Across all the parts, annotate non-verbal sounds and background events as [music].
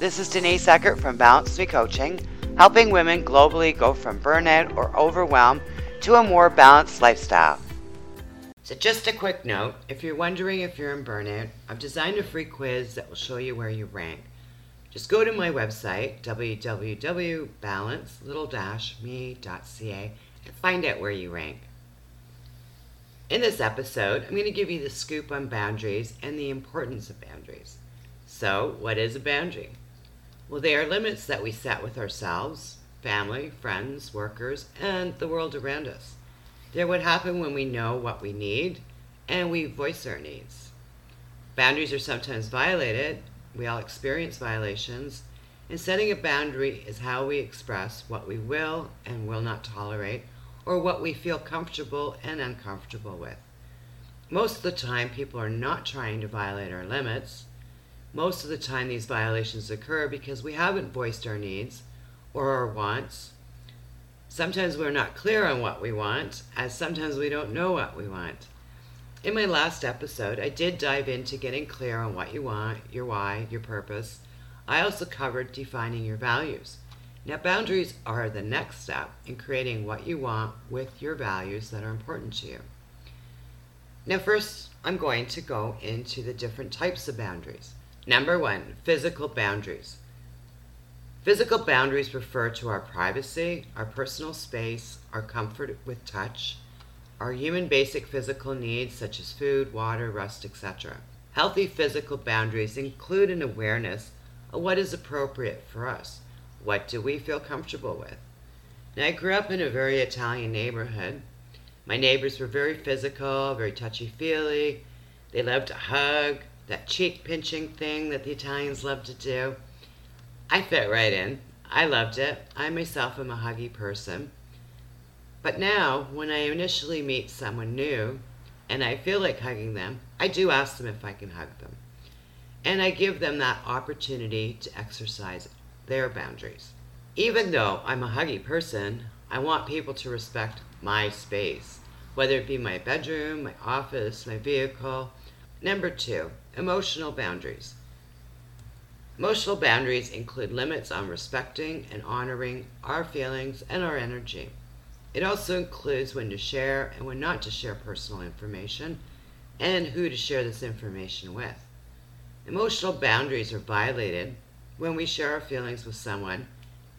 This is Denise Eckert from Balance Me Coaching, helping women globally go from burnout or overwhelm to a more balanced lifestyle. So, just a quick note if you're wondering if you're in burnout, I've designed a free quiz that will show you where you rank. Just go to my website, www.balance-me.ca, and find out where you rank. In this episode, I'm going to give you the scoop on boundaries and the importance of boundaries. So, what is a boundary? Well, they are limits that we set with ourselves, family, friends, workers, and the world around us. They're what happen when we know what we need and we voice our needs. Boundaries are sometimes violated. We all experience violations. And setting a boundary is how we express what we will and will not tolerate or what we feel comfortable and uncomfortable with. Most of the time, people are not trying to violate our limits. Most of the time, these violations occur because we haven't voiced our needs or our wants Sometimes we're not clear on what we want, as sometimes we don't know what we want. In my last episode, I did dive into getting clear on what you want, your why, your purpose. I also covered defining your values. Now, boundaries are the next step in creating what you want with your values that are important to you. Now, first, I'm going to go into the different types of boundaries. Number one, physical boundaries. Physical boundaries refer to our privacy, our personal space, our comfort with touch, our human basic physical needs such as food, water, rest, etc. Healthy physical boundaries include an awareness of what is appropriate for us. What do we feel comfortable with? Now, I grew up in a very Italian neighborhood. My neighbors were very physical, very touchy feely. They loved to hug, that cheek pinching thing that the Italians love to do. I fit right in. I loved it. I myself am a huggy person. But now, when I initially meet someone new and I feel like hugging them, I do ask them if I can hug them. And I give them that opportunity to exercise their boundaries. Even though I'm a huggy person, I want people to respect my space, whether it be my bedroom, my office, my vehicle. Number two, emotional boundaries. Emotional boundaries include limits on respecting and honoring our feelings and our energy. It also includes when to share and when not to share personal information and who to share this information with. Emotional boundaries are violated when we share our feelings with someone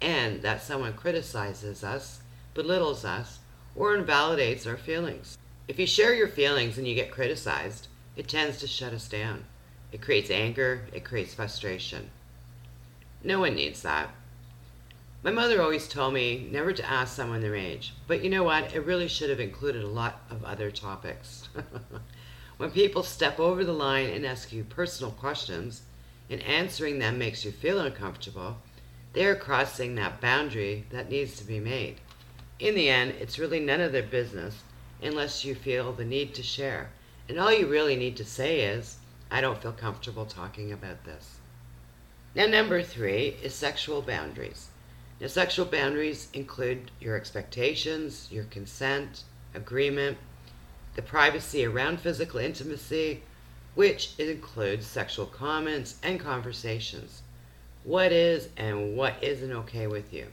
and that someone criticizes us, belittles us, or invalidates our feelings. If you share your feelings and you get criticized, it tends to shut us down. It creates anger, it creates frustration. No one needs that. My mother always told me never to ask someone their age, but you know what? It really should have included a lot of other topics. [laughs] when people step over the line and ask you personal questions, and answering them makes you feel uncomfortable, they are crossing that boundary that needs to be made. In the end, it's really none of their business unless you feel the need to share. And all you really need to say is, I don't feel comfortable talking about this. Now, number three is sexual boundaries. Now, sexual boundaries include your expectations, your consent, agreement, the privacy around physical intimacy, which includes sexual comments and conversations. What is and what isn't okay with you,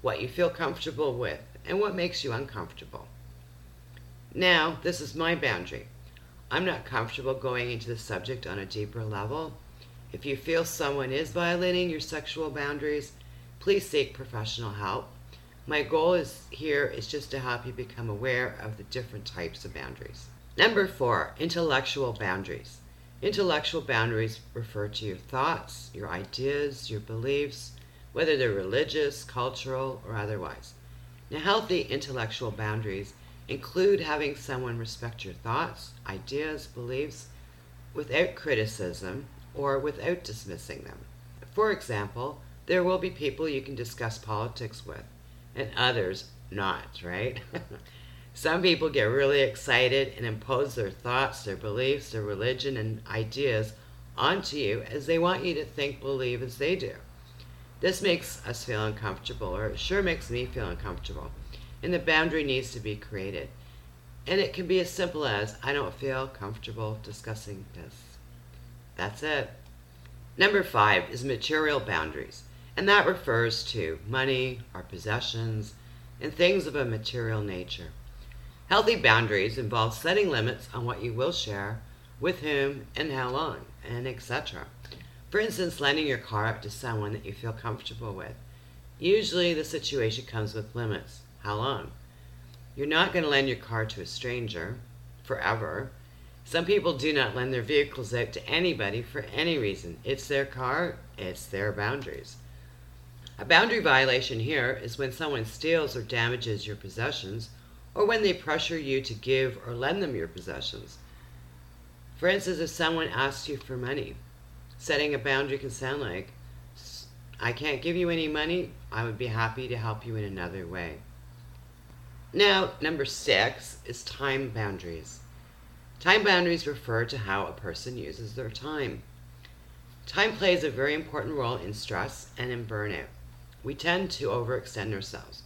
what you feel comfortable with, and what makes you uncomfortable. Now, this is my boundary. I'm not comfortable going into the subject on a deeper level. If you feel someone is violating your sexual boundaries, please seek professional help. My goal is here is just to help you become aware of the different types of boundaries. Number four, intellectual boundaries. Intellectual boundaries refer to your thoughts, your ideas, your beliefs, whether they're religious, cultural, or otherwise. Now, healthy intellectual boundaries Include having someone respect your thoughts, ideas, beliefs without criticism or without dismissing them. For example, there will be people you can discuss politics with and others not, right? [laughs] Some people get really excited and impose their thoughts, their beliefs, their religion, and ideas onto you as they want you to think, believe as they do. This makes us feel uncomfortable, or it sure makes me feel uncomfortable and the boundary needs to be created. And it can be as simple as I don't feel comfortable discussing this. That's it. Number five is material boundaries, and that refers to money, our possessions, and things of a material nature. Healthy boundaries involve setting limits on what you will share, with whom, and how long, and etc. For instance, lending your car out to someone that you feel comfortable with. Usually the situation comes with limits. How long? You're not going to lend your car to a stranger forever. Some people do not lend their vehicles out to anybody for any reason. It's their car, it's their boundaries. A boundary violation here is when someone steals or damages your possessions, or when they pressure you to give or lend them your possessions. For instance, if someone asks you for money, setting a boundary can sound like, I can't give you any money, I would be happy to help you in another way. Now, number six is time boundaries. Time boundaries refer to how a person uses their time. Time plays a very important role in stress and in burnout. We tend to overextend ourselves.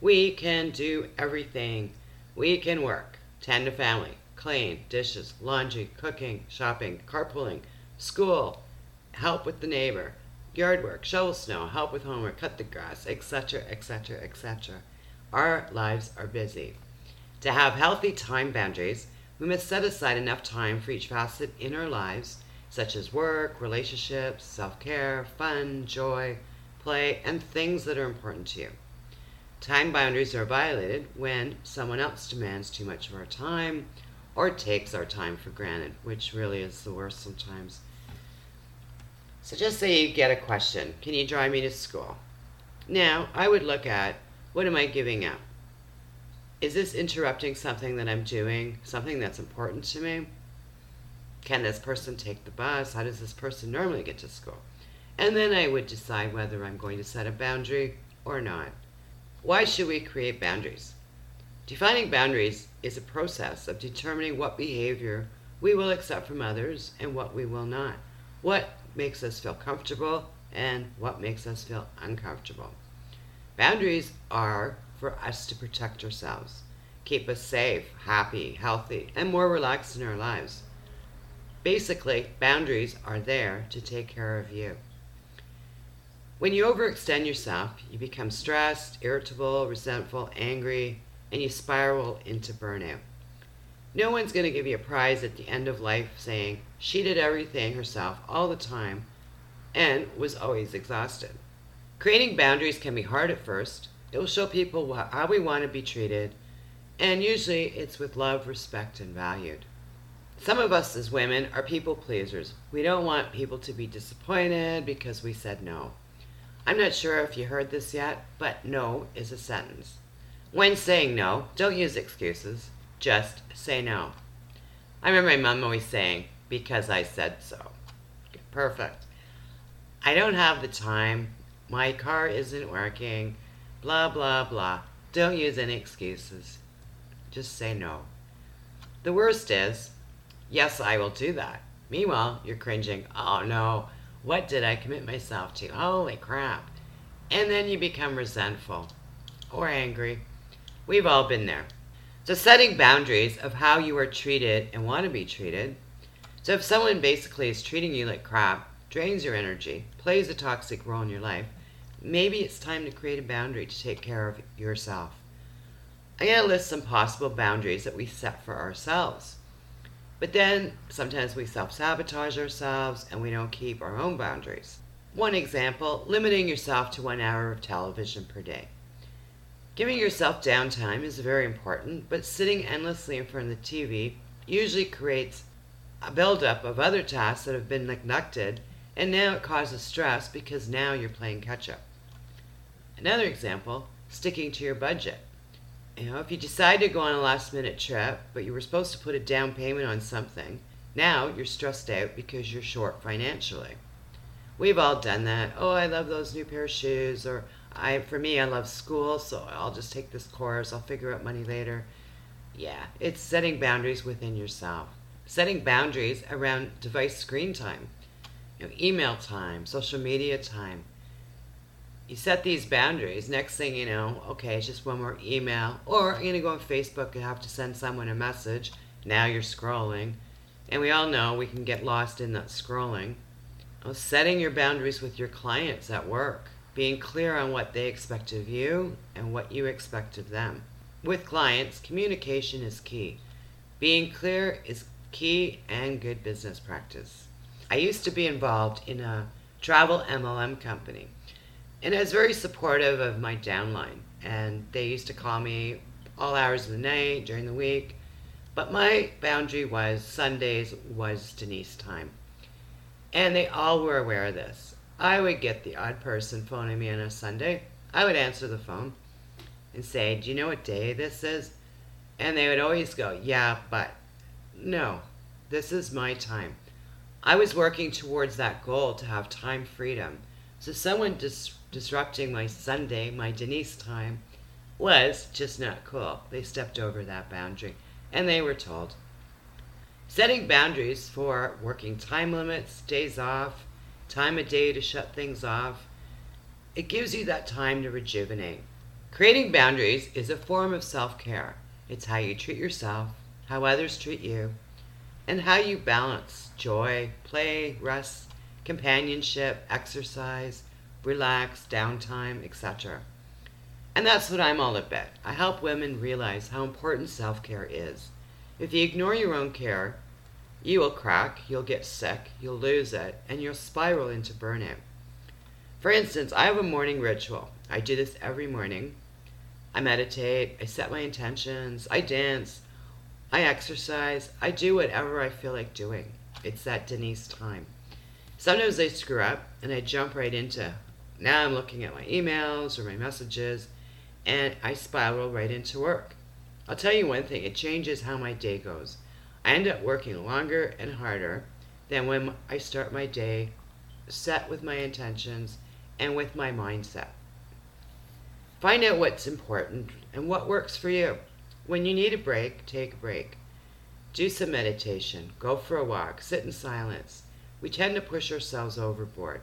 We can do everything. We can work, tend to family, clean, dishes, laundry, cooking, shopping, carpooling, school, help with the neighbor, yard work, shovel snow, help with homework, cut the grass, etc., etc., etc. Our lives are busy. To have healthy time boundaries, we must set aside enough time for each facet in our lives, such as work, relationships, self care, fun, joy, play, and things that are important to you. Time boundaries are violated when someone else demands too much of our time or takes our time for granted, which really is the worst sometimes. So just say you get a question Can you drive me to school? Now, I would look at what am I giving up? is this interrupting something that I'm doing, something that's important to me? Can this person take the bus? How does this person normally get to school? And then I would decide whether I'm going to set a boundary or not. Why should we create boundaries? Defining boundaries is a process of determining what behavior we will accept from others and what we will not. What makes us feel comfortable and what makes us feel uncomfortable. Boundaries are for us to protect ourselves, keep us safe, happy, healthy, and more relaxed in our lives. Basically, boundaries are there to take care of you. When you overextend yourself, you become stressed, irritable, resentful, angry, and you spiral into burnout. No one's going to give you a prize at the end of life saying she did everything herself all the time and was always exhausted. Creating boundaries can be hard at first, it will show people how we want to be treated, and usually it's with love, respect, and valued. Some of us as women are people pleasers. We don't want people to be disappointed because we said no. I'm not sure if you heard this yet, but no is a sentence. When saying no, don't use excuses. Just say no. I remember my mom always saying, because I said so. Perfect. I don't have the time. My car isn't working. Blah, blah, blah. Don't use any excuses. Just say no. The worst is, yes, I will do that. Meanwhile, you're cringing, oh no, what did I commit myself to? Holy crap. And then you become resentful or angry. We've all been there. So, setting boundaries of how you are treated and want to be treated. So, if someone basically is treating you like crap, drains your energy, plays a toxic role in your life, maybe it's time to create a boundary to take care of yourself. I'm going to list some possible boundaries that we set for ourselves. But then sometimes we self sabotage ourselves and we don't keep our own boundaries. One example limiting yourself to one hour of television per day. Giving yourself downtime is very important, but sitting endlessly in front of the TV usually creates a buildup of other tasks that have been neglected, and now it causes stress because now you're playing catch up. Another example, sticking to your budget. You know, if you decide to go on a last minute trip, but you were supposed to put a down payment on something, now you're stressed out because you're short financially. We've all done that. Oh, I love those new pair of shoes, or I, for me, I love school, so I'll just take this course. I'll figure out money later. Yeah, it's setting boundaries within yourself. Setting boundaries around device screen time, you know, email time, social media time, you set these boundaries. Next thing you know, okay, it's just one more email. Or I'm going to go on Facebook and have to send someone a message. Now you're scrolling. And we all know we can get lost in that scrolling. Well, setting your boundaries with your clients at work, being clear on what they expect of you and what you expect of them. With clients, communication is key. Being clear is key and good business practice. I used to be involved in a travel MLM company, and I was very supportive of my downline. And they used to call me all hours of the night during the week. But my boundary was Sundays was Denise time. And they all were aware of this. I would get the odd person phoning me on a Sunday. I would answer the phone and say, Do you know what day this is? And they would always go, Yeah, but no, this is my time. I was working towards that goal to have time freedom. So someone dis- disrupting my Sunday, my Denise time, was just not cool. They stepped over that boundary and they were told. Setting boundaries for working time limits, days off, time of day to shut things off, it gives you that time to rejuvenate. Creating boundaries is a form of self care. It's how you treat yourself, how others treat you, and how you balance joy, play, rest, companionship, exercise, relax, downtime, etc. And that's what I'm all about. I help women realize how important self care is. If you ignore your own care, you will crack, you'll get sick, you'll lose it, and you'll spiral into burnout. For instance, I have a morning ritual. I do this every morning. I meditate, I set my intentions, I dance, I exercise, I do whatever I feel like doing. It's that Denise time. Sometimes I screw up and I jump right into now I'm looking at my emails or my messages and I spiral right into work. I'll tell you one thing, it changes how my day goes. I end up working longer and harder than when I start my day set with my intentions and with my mindset. Find out what's important and what works for you. When you need a break, take a break. Do some meditation, go for a walk, sit in silence. We tend to push ourselves overboard.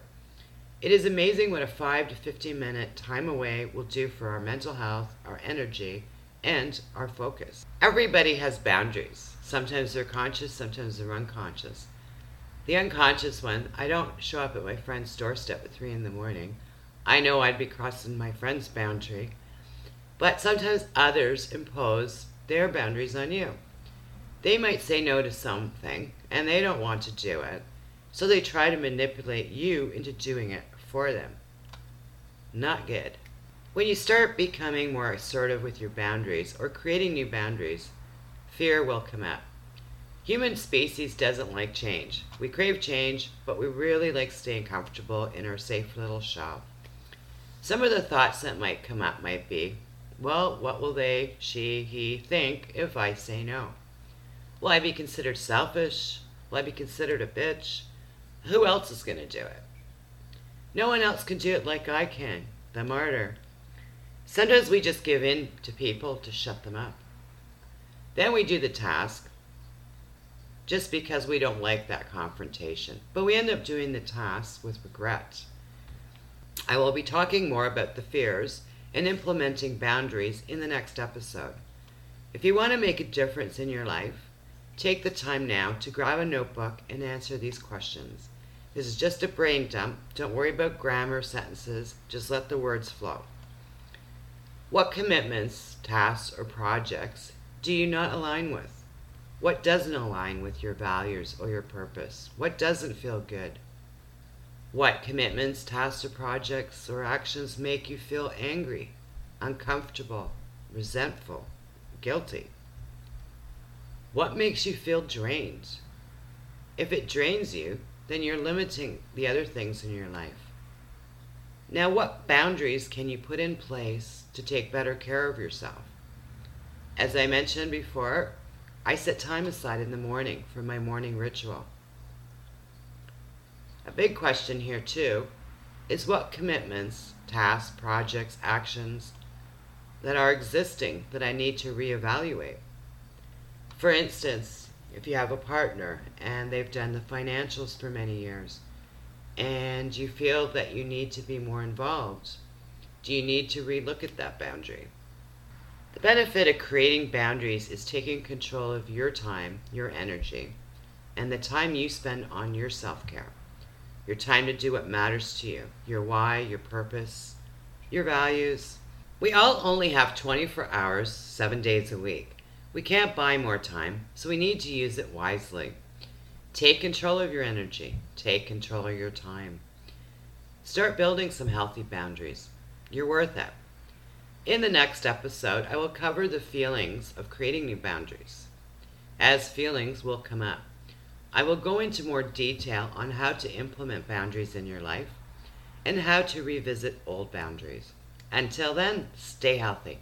It is amazing what a 5 to 15 minute time away will do for our mental health, our energy, and our focus. Everybody has boundaries. Sometimes they're conscious, sometimes they're unconscious. The unconscious one, I don't show up at my friend's doorstep at 3 in the morning. I know I'd be crossing my friend's boundary. But sometimes others impose their boundaries on you. They might say no to something and they don't want to do it, so they try to manipulate you into doing it for them. Not good. When you start becoming more assertive with your boundaries or creating new boundaries, fear will come up. Human species doesn't like change. We crave change, but we really like staying comfortable in our safe little shell. Some of the thoughts that might come up might be, well, what will they, she, he think if I say no? Will I be considered selfish? Will I be considered a bitch? Who else is going to do it? No one else can do it like I can, the martyr. Sometimes we just give in to people to shut them up. Then we do the task just because we don't like that confrontation. But we end up doing the task with regret. I will be talking more about the fears and implementing boundaries in the next episode. If you want to make a difference in your life, take the time now to grab a notebook and answer these questions. This is just a brain dump. Don't worry about grammar, sentences. Just let the words flow. What commitments, tasks, or projects do you not align with? What doesn't align with your values or your purpose? What doesn't feel good? What commitments, tasks, or projects or actions make you feel angry, uncomfortable, resentful, guilty? What makes you feel drained? If it drains you, then you're limiting the other things in your life. Now, what boundaries can you put in place to take better care of yourself? As I mentioned before, I set time aside in the morning for my morning ritual. A big question here, too, is what commitments, tasks, projects, actions that are existing that I need to reevaluate. For instance, if you have a partner and they've done the financials for many years and you feel that you need to be more involved, do you need to relook at that boundary? The benefit of creating boundaries is taking control of your time, your energy, and the time you spend on your self care. Your time to do what matters to you, your why, your purpose, your values. We all only have 24 hours, seven days a week. We can't buy more time, so we need to use it wisely. Take control of your energy. Take control of your time. Start building some healthy boundaries. You're worth it. In the next episode, I will cover the feelings of creating new boundaries. As feelings will come up, I will go into more detail on how to implement boundaries in your life and how to revisit old boundaries. Until then, stay healthy.